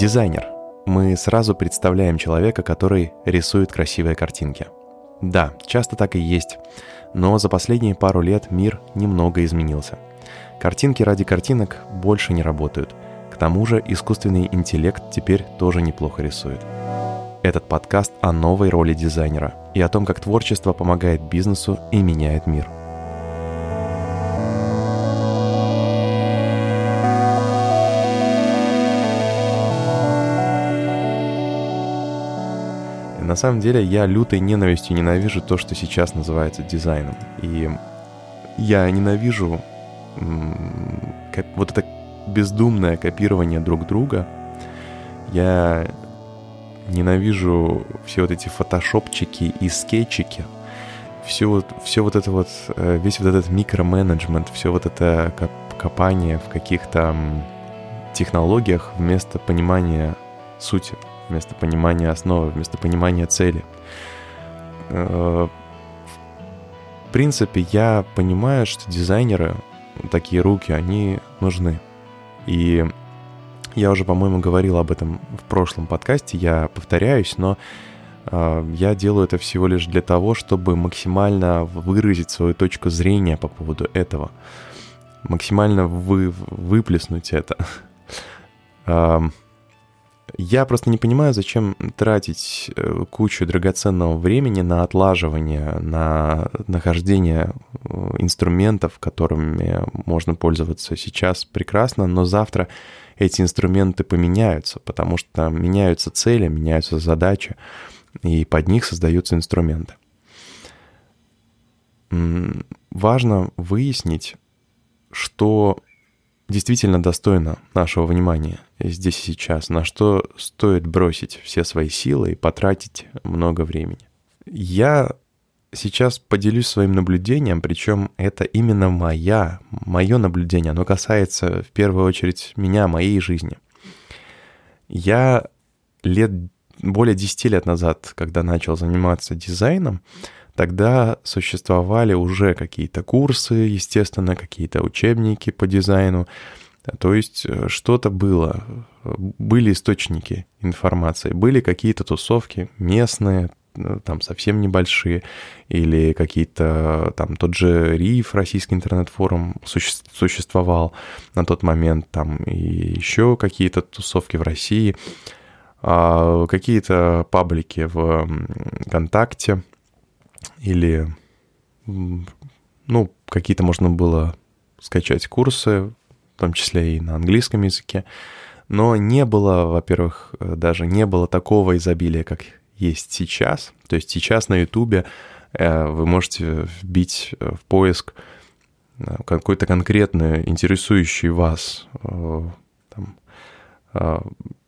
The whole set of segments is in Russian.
Дизайнер. Мы сразу представляем человека, который рисует красивые картинки. Да, часто так и есть, но за последние пару лет мир немного изменился. Картинки ради картинок больше не работают. К тому же искусственный интеллект теперь тоже неплохо рисует. Этот подкаст о новой роли дизайнера и о том, как творчество помогает бизнесу и меняет мир – На самом деле я лютой ненавистью ненавижу то, что сейчас называется дизайном. И я ненавижу вот это бездумное копирование друг друга. Я ненавижу все вот эти фотошопчики и скетчики. Все вот, все вот это вот, э, весь вот этот микроменеджмент, все вот это копание в каких-то технологиях вместо понимания сути вместо понимания основы, вместо понимания цели. Э, в принципе, я понимаю, что дизайнеры, такие руки, они нужны. И я уже, по-моему, говорил об этом в прошлом подкасте, я повторяюсь, но э, я делаю это всего лишь для того, чтобы максимально выразить свою точку зрения по поводу этого, максимально вы, выплеснуть это. Я просто не понимаю, зачем тратить э, кучу драгоценного времени на отлаживание, на нахождение э, инструментов, которыми можно пользоваться сейчас прекрасно, но завтра эти инструменты поменяются, потому что меняются цели, меняются задачи, и под них создаются инструменты. Важно выяснить, что действительно достойно нашего внимания здесь и сейчас, на что стоит бросить все свои силы и потратить много времени. Я сейчас поделюсь своим наблюдением, причем это именно моя, мое наблюдение, оно касается в первую очередь меня, моей жизни. Я лет, более 10 лет назад, когда начал заниматься дизайном, Тогда существовали уже какие-то курсы, естественно, какие-то учебники по дизайну. То есть э, что-то было, были источники информации, были какие-то тусовки местные, э, там совсем небольшие, или какие-то, там тот же РИФ, Российский интернет-форум, существовал на тот момент, там и еще какие-то тусовки в России, а какие-то паблики в ВКонтакте, или, ну, какие-то можно было скачать курсы, в том числе и на английском языке, но не было, во-первых, даже не было такого изобилия, как есть сейчас. То есть сейчас на Ютубе э, вы можете вбить в поиск э, какой-то конкретный, интересующий вас, э, там,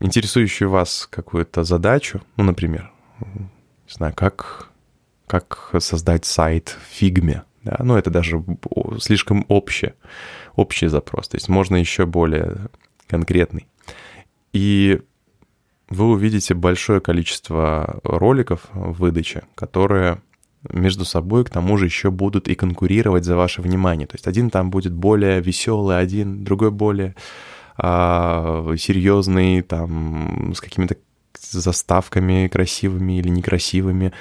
интересующую вас какую-то задачу, ну, например, не знаю, как как создать сайт в фигме. Да? Ну, это даже слишком общее, общий запрос. То есть можно еще более конкретный. И вы увидите большое количество роликов в выдаче, которые между собой к тому же еще будут и конкурировать за ваше внимание. То есть один там будет более веселый, один другой более а, серьезный, там с какими-то заставками красивыми или некрасивыми.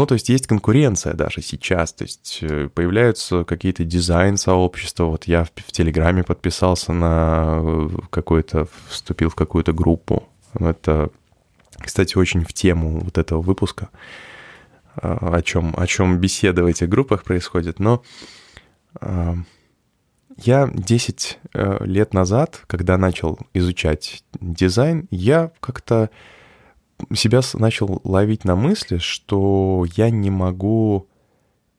Ну, то есть есть конкуренция даже сейчас, то есть э, появляются какие-то дизайн-сообщества. Вот я в, в Телеграме подписался на э, какой-то, вступил в какую-то группу. Это, кстати, очень в тему вот этого выпуска, а, о чем, о чем беседа в этих группах происходит. Но я 10 э, лет назад, когда начал изучать дизайн, я как-то себя начал ловить на мысли, что я не могу...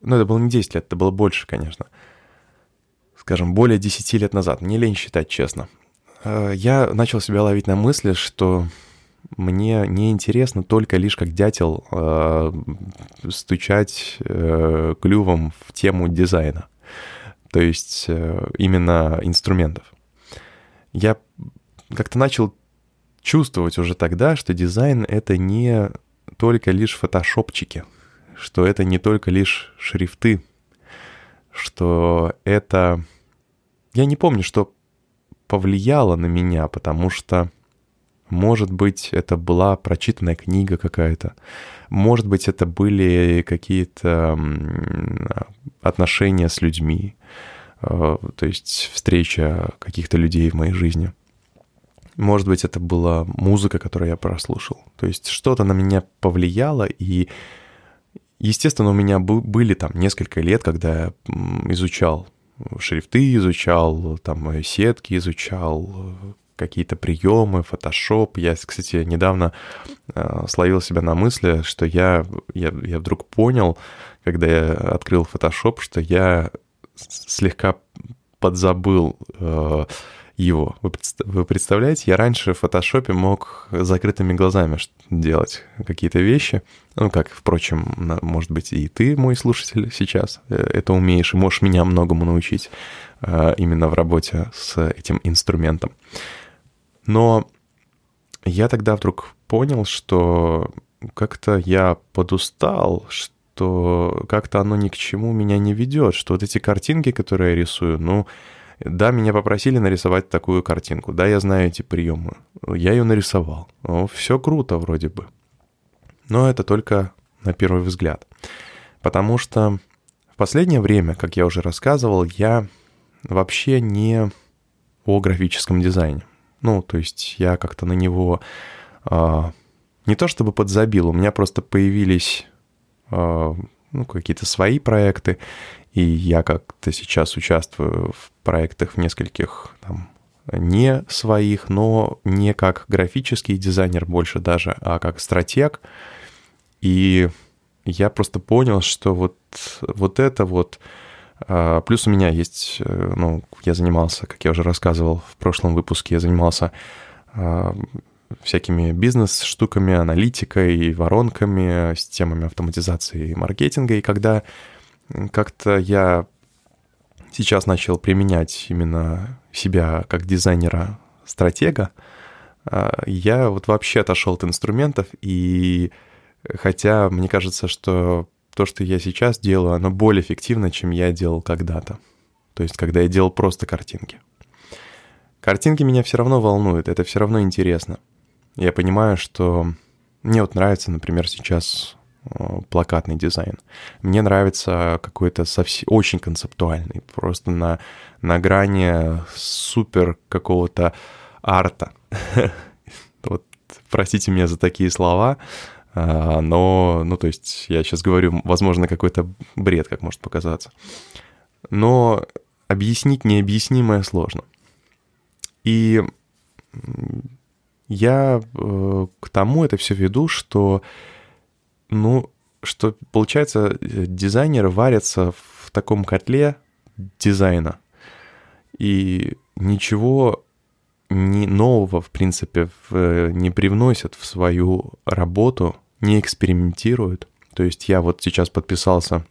Ну, это было не 10 лет, это было больше, конечно. Скажем, более 10 лет назад. Мне лень считать, честно. Э, я начал себя ловить на мысли, что мне не интересно только лишь как дятел э, стучать э, клювом в тему дизайна. То есть э, именно инструментов. Я как-то начал чувствовать уже тогда, что дизайн — это не только лишь фотошопчики, что это не только лишь шрифты, что это... Я не помню, что повлияло на меня, потому что, может быть, это была прочитанная книга какая-то, может быть, это были какие-то отношения с людьми, э, то есть встреча каких-то людей в моей жизни. Может быть, это была музыка, которую я прослушал. То есть что-то на меня повлияло, и, естественно, у меня были там несколько лет, когда я изучал шрифты, изучал там сетки, изучал какие-то приемы, фотошоп. Я, кстати, недавно э, словил себя на мысли, что я, я, я вдруг понял, когда я открыл фотошоп, что я слегка подзабыл э, его. Вы, вы представляете, я раньше в фотошопе мог закрытыми глазами делать какие-то вещи. Ну, как, впрочем, может быть, и ты, мой слушатель, сейчас э, это умеешь и можешь меня многому научить э, именно в работе с этим инструментом. Но я тогда вдруг понял, что как-то я подустал, что как-то оно ни к чему меня не ведет, что вот эти картинки, которые я рисую, ну, да, меня попросили нарисовать такую картинку, да, я знаю эти приемы, я ее нарисовал, ну, все круто вроде бы. Но это только на первый взгляд. Потому что в последнее время, как я уже рассказывал, я вообще не о графическом дизайне. Ну, то есть я как-то на него а, не то чтобы подзабил, у меня просто появились а, ну, какие-то свои проекты, и я как-то сейчас участвую в проектах в нескольких там, не своих, но не как графический дизайнер больше даже, а как стратег. И я просто понял, что вот, вот это вот... А, плюс у меня есть, э, ну, я занимался, как я уже рассказывал в прошлом выпуске, я занимался а, всякими бизнес-штуками, аналитикой, воронками, системами автоматизации и маркетинга. И когда как-то я сейчас начал применять именно себя как дизайнера-стратега, а, я вот вообще отошел от инструментов, и хотя мне кажется, что то, что я сейчас делаю, оно более эффективно, чем я делал когда-то. То есть, когда я делал просто картинки. Картинки меня все равно волнуют, это все равно интересно. Я понимаю, что мне вот нравится, например, сейчас плакатный дизайн. Мне нравится какой-то совсем очень концептуальный, просто на, на грани супер какого-то арта. Вот простите меня за такие слова, а, но, ну, то есть я сейчас говорю, возможно, какой-то бред, как может показаться. Но объяснить необъяснимое сложно. И я э, к тому это все веду, что, ну, что получается, дизайнеры варятся в таком котле дизайна, и ничего не нового, в принципе, в, не привносят в свою работу, не экспериментируют. То есть я вот сейчас подписался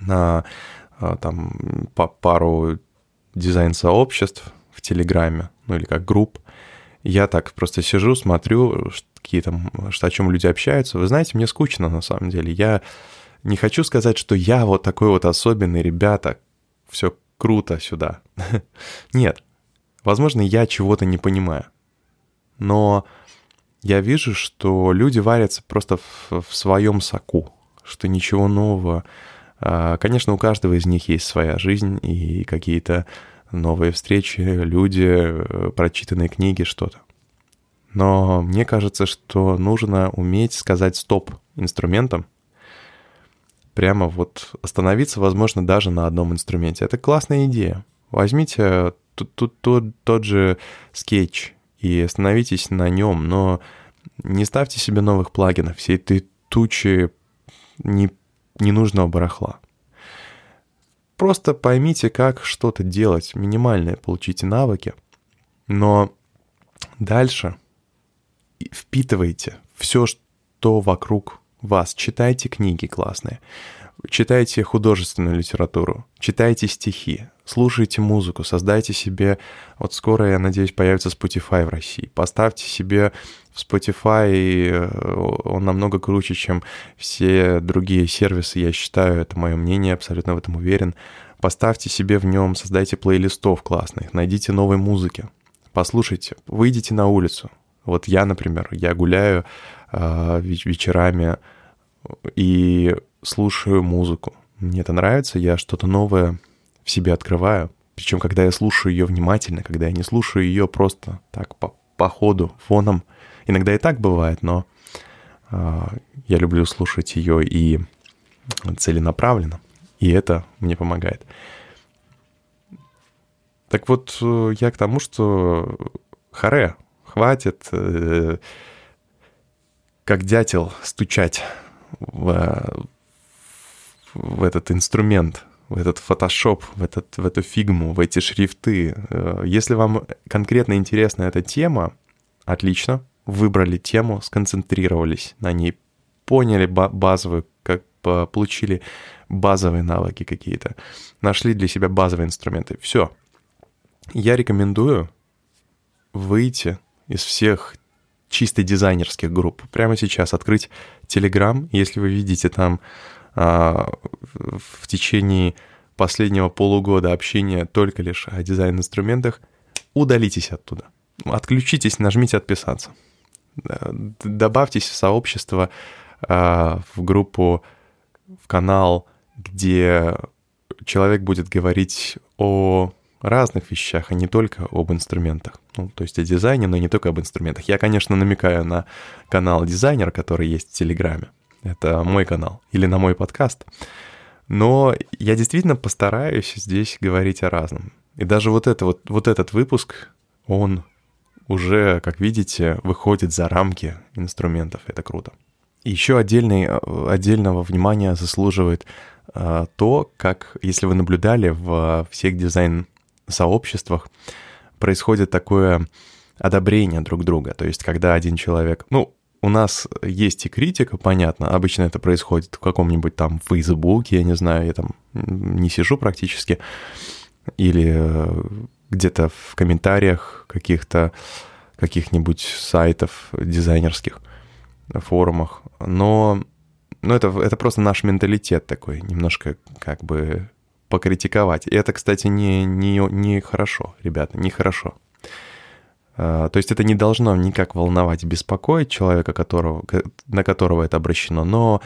на а, там пару дизайн-сообществ в Телеграме, ну или как групп, я так просто сижу, смотрю, какие там, что, о чем люди общаются. Вы знаете, мне скучно на самом деле. Я не хочу сказать, что я вот такой вот особенный, ребята, все круто сюда. Нет, возможно, я чего-то не понимаю. Но я вижу, что люди варятся просто в, в своем соку, что ничего нового. А, конечно, у каждого из них есть своя жизнь и какие-то новые встречи, люди, э, прочитанные книги, что-то. Но мне кажется, что нужно уметь сказать стоп инструментам, прямо вот остановиться, возможно, даже на одном инструменте. Это классная идея. Возьмите тут, тут, тут тот же скетч и остановитесь на нем, но не ставьте себе новых плагинов, всей этой тучи не, ненужного барахла. Просто поймите, как что-то делать, минимальное получите навыки, но дальше впитывайте все, что вокруг вас. Читайте книги классные, читайте художественную литературу, читайте стихи, слушайте музыку, создайте себе... Вот скоро, я надеюсь, появится Spotify в России. Поставьте себе в Spotify, э, он намного круче, чем все другие сервисы, я считаю, это мое мнение, абсолютно в этом уверен. Поставьте себе в нем, создайте плейлистов классных, найдите новой музыки. послушайте, выйдите на улицу. Вот я, например, я гуляю э, вечерами и слушаю музыку. Мне это нравится, я что-то новое в себе открываю. Причем, когда я слушаю ее внимательно, когда я не слушаю ее просто так по, по ходу, фоном. Иногда и так бывает, но э, я люблю слушать ее и целенаправленно. И это мне помогает. Так вот, э, я к тому, что харе, хватит э, как дятел стучать в, в этот инструмент, в этот фотошоп, в, этот, в эту фигму, в эти шрифты. Э, если вам конкретно интересна эта тема, отлично, выбрали тему, сконцентрировались на ней, поняли базовую, как получили базовые навыки какие-то, нашли для себя базовые инструменты. Все. Я рекомендую выйти из всех чисто дизайнерских групп. Прямо сейчас открыть Telegram, если вы видите там а, в течение последнего полугода общения только лишь о дизайн-инструментах, удалитесь оттуда. Отключитесь, нажмите «Отписаться». Добавьтесь в сообщество, а, в группу, в канал, где человек будет говорить о разных вещах, а не только об инструментах. Ну, то есть о дизайне, но не только об инструментах. Я, конечно, намекаю на канал дизайнер, который есть в Телеграме. Это мой канал. Или на мой подкаст. Но я действительно постараюсь здесь говорить о разном. И даже вот, это, вот, вот этот выпуск, он уже, как видите, выходит за рамки инструментов. Это круто. Еще отдельный, отдельного внимания заслуживает э, то, как, если вы наблюдали в всех дизайн сообществах происходит такое одобрение друг друга. То есть, когда один человек... Ну, у нас есть и критика, понятно. Обычно это происходит в каком-нибудь там Фейсбуке, я не знаю, я там не сижу практически. Или э, где-то в комментариях каких-то каких-нибудь сайтов дизайнерских, форумах. Но, но это, это просто наш менталитет такой, немножко как бы покритиковать. И это, кстати, не, не, не хорошо, ребята, не хорошо. А, то есть это не должно никак волновать, беспокоить человека, которого, на которого это обращено, но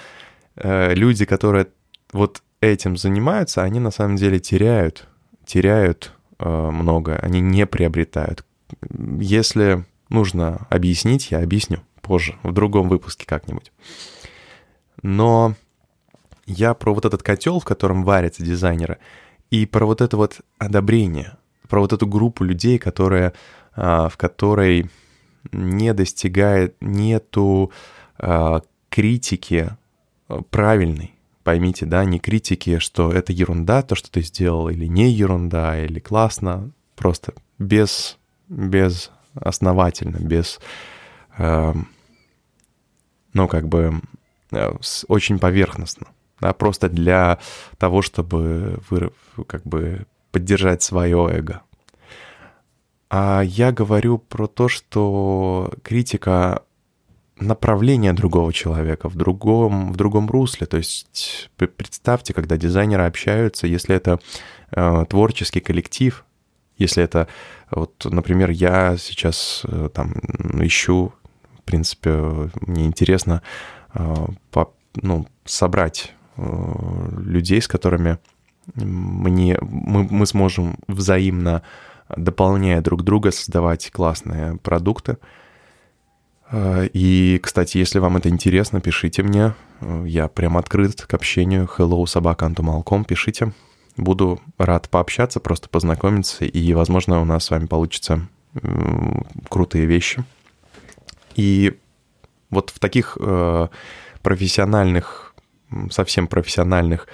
э, люди, которые вот этим занимаются, они на самом деле теряют, теряют э, много, они не приобретают. Если нужно объяснить, я объясню позже, в другом выпуске как-нибудь. Но я про вот этот котел, в котором варятся дизайнеры, и про вот это вот одобрение, про вот эту группу людей, которая, а, в которой не достигает, нету а, критики а, правильной, поймите, да, не критики, что это ерунда, то, что ты сделал, или не ерунда, или классно, просто без, без основательно, без, э, ну, как бы, очень поверхностно да, просто для того, чтобы вы, как бы поддержать свое эго. А я говорю про то, что критика направления другого человека в другом, в другом русле. То есть представьте, когда дизайнеры общаются, если это э, творческий коллектив, если это, вот, например, я сейчас э, там ищу, в принципе, мне интересно э, по, ну, собрать людей, с которыми мне, мы, мы сможем взаимно, дополняя друг друга, создавать классные продукты. Э, и, кстати, если вам это интересно, пишите мне. Э, я прям открыт к общению. Hello, собака Антумалком, пишите. Буду рад пообщаться, просто познакомиться, и, возможно, у нас с вами получится крутые вещи. И вот в таких э, профессиональных совсем профессиональных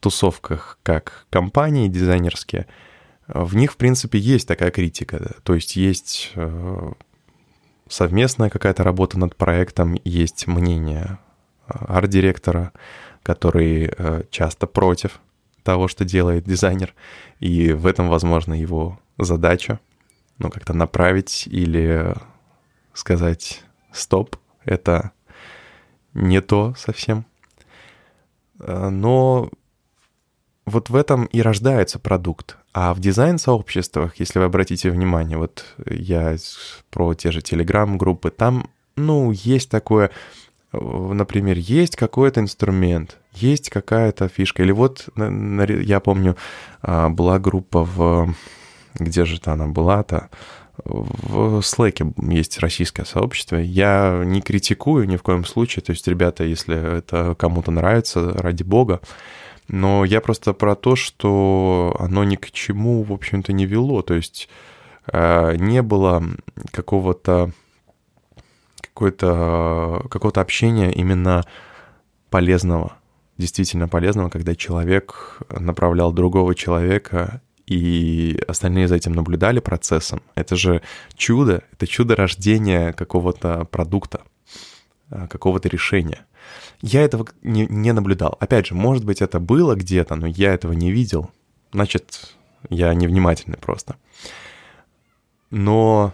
тусовках, как компании дизайнерские, в них, в принципе, есть такая критика. То есть есть э, совместная какая-то работа над проектом, есть мнение э, арт-директора, который э, часто против того, что делает дизайнер, и в этом, возможно, его задача, ну, как-то направить или сказать «стоп, это не то совсем». Э, но вот в этом и рождается продукт. А в дизайн-сообществах, если вы обратите внимание, вот я про те же телеграм-группы, там, ну, есть такое, например, есть какой-то инструмент, есть какая-то фишка. Или вот, я помню, а, была группа в... Где же она была-то? В Slack есть российское сообщество. Я не критикую ни в коем случае. То есть, ребята, если это кому-то нравится, ради бога. Но я просто про то, что оно ни к чему, в общем-то, не вело. То есть а, не было какого-то какого-то общения именно полезного, действительно полезного, когда человек направлял другого человека и остальные за этим наблюдали процессом. Это же чудо, это чудо рождения какого-то продукта, а, какого-то решения. Я этого не, не наблюдал. Опять же, может быть, это было где-то, но я этого не видел. Значит, я невнимательный просто. Но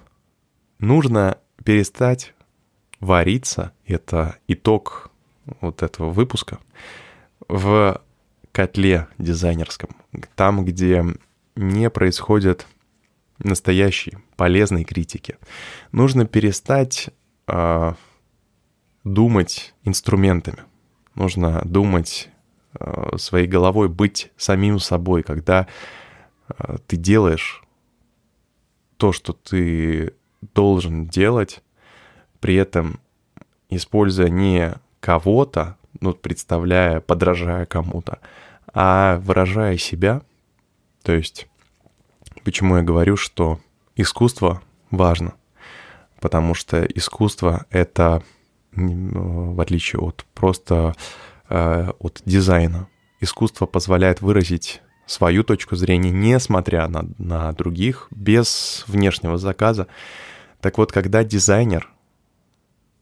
нужно перестать вариться, это итог вот этого выпуска, в котле дизайнерском, там, где не происходят настоящей полезной критики. Нужно перестать э, думать инструментами. Нужно думать э, своей головой, быть самим собой, когда э, ты делаешь то, что ты должен делать, при этом используя не кого-то, ну, представляя, подражая кому-то, а выражая себя. То есть, почему я говорю, что искусство важно? Потому что искусство — это, в отличие от просто э, от дизайна, искусство позволяет выразить свою точку зрения, несмотря на, на других, без внешнего заказа. Так вот, когда дизайнер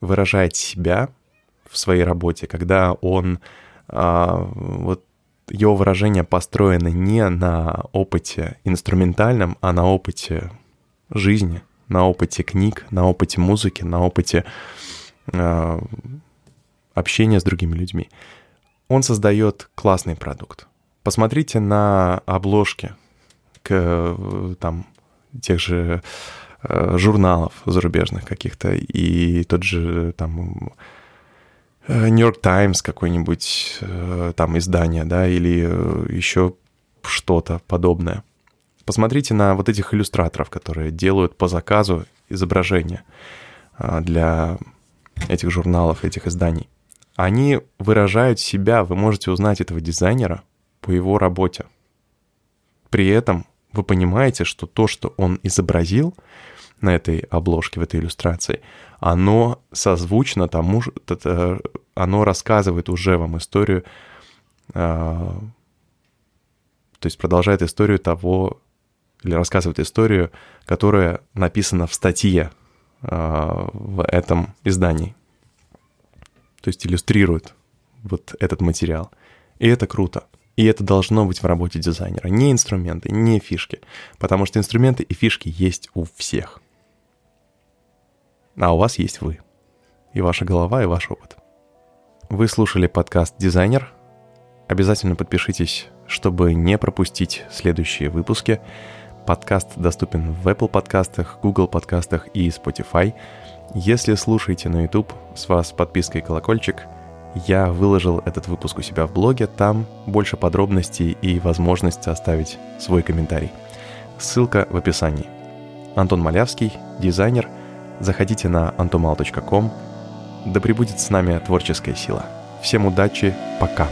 выражает себя в своей работе, когда он а, вот его выражение построено не на опыте инструментальном, а на опыте жизни, на опыте книг, на опыте музыки, на опыте э, общения с другими людьми. Он создает классный продукт. Посмотрите на обложки к там тех же Э, журналов зарубежных каких-то, и тот же там Нью-Йорк Таймс какой-нибудь э, там издание, да, или э, еще что-то подобное. Посмотрите на вот этих иллюстраторов, которые делают по заказу изображения для этих журналов, этих изданий. Они выражают себя, вы можете узнать этого дизайнера по его работе. При этом вы понимаете, что то, что он изобразил, на этой обложке, в этой иллюстрации, оно созвучно тому же, оно рассказывает уже вам историю, а, то есть продолжает историю того, или рассказывает историю, которая написана в статье а, в этом издании. То есть иллюстрирует вот этот материал. И это круто. И это должно быть в работе дизайнера. Не инструменты, не фишки. Потому что инструменты и фишки есть у всех а у вас есть вы. И ваша голова, и ваш опыт. Вы слушали подкаст «Дизайнер». Обязательно подпишитесь, чтобы не пропустить следующие выпуски. Подкаст доступен в Apple подкастах, Google подкастах и Spotify. Если слушаете на YouTube, с вас подписка и колокольчик. Я выложил этот выпуск у себя в блоге, там больше подробностей и возможность оставить свой комментарий. Ссылка в описании. Антон Малявский, дизайнер – Заходите на antomal.com. Да пребудет с нами творческая сила. Всем удачи, пока!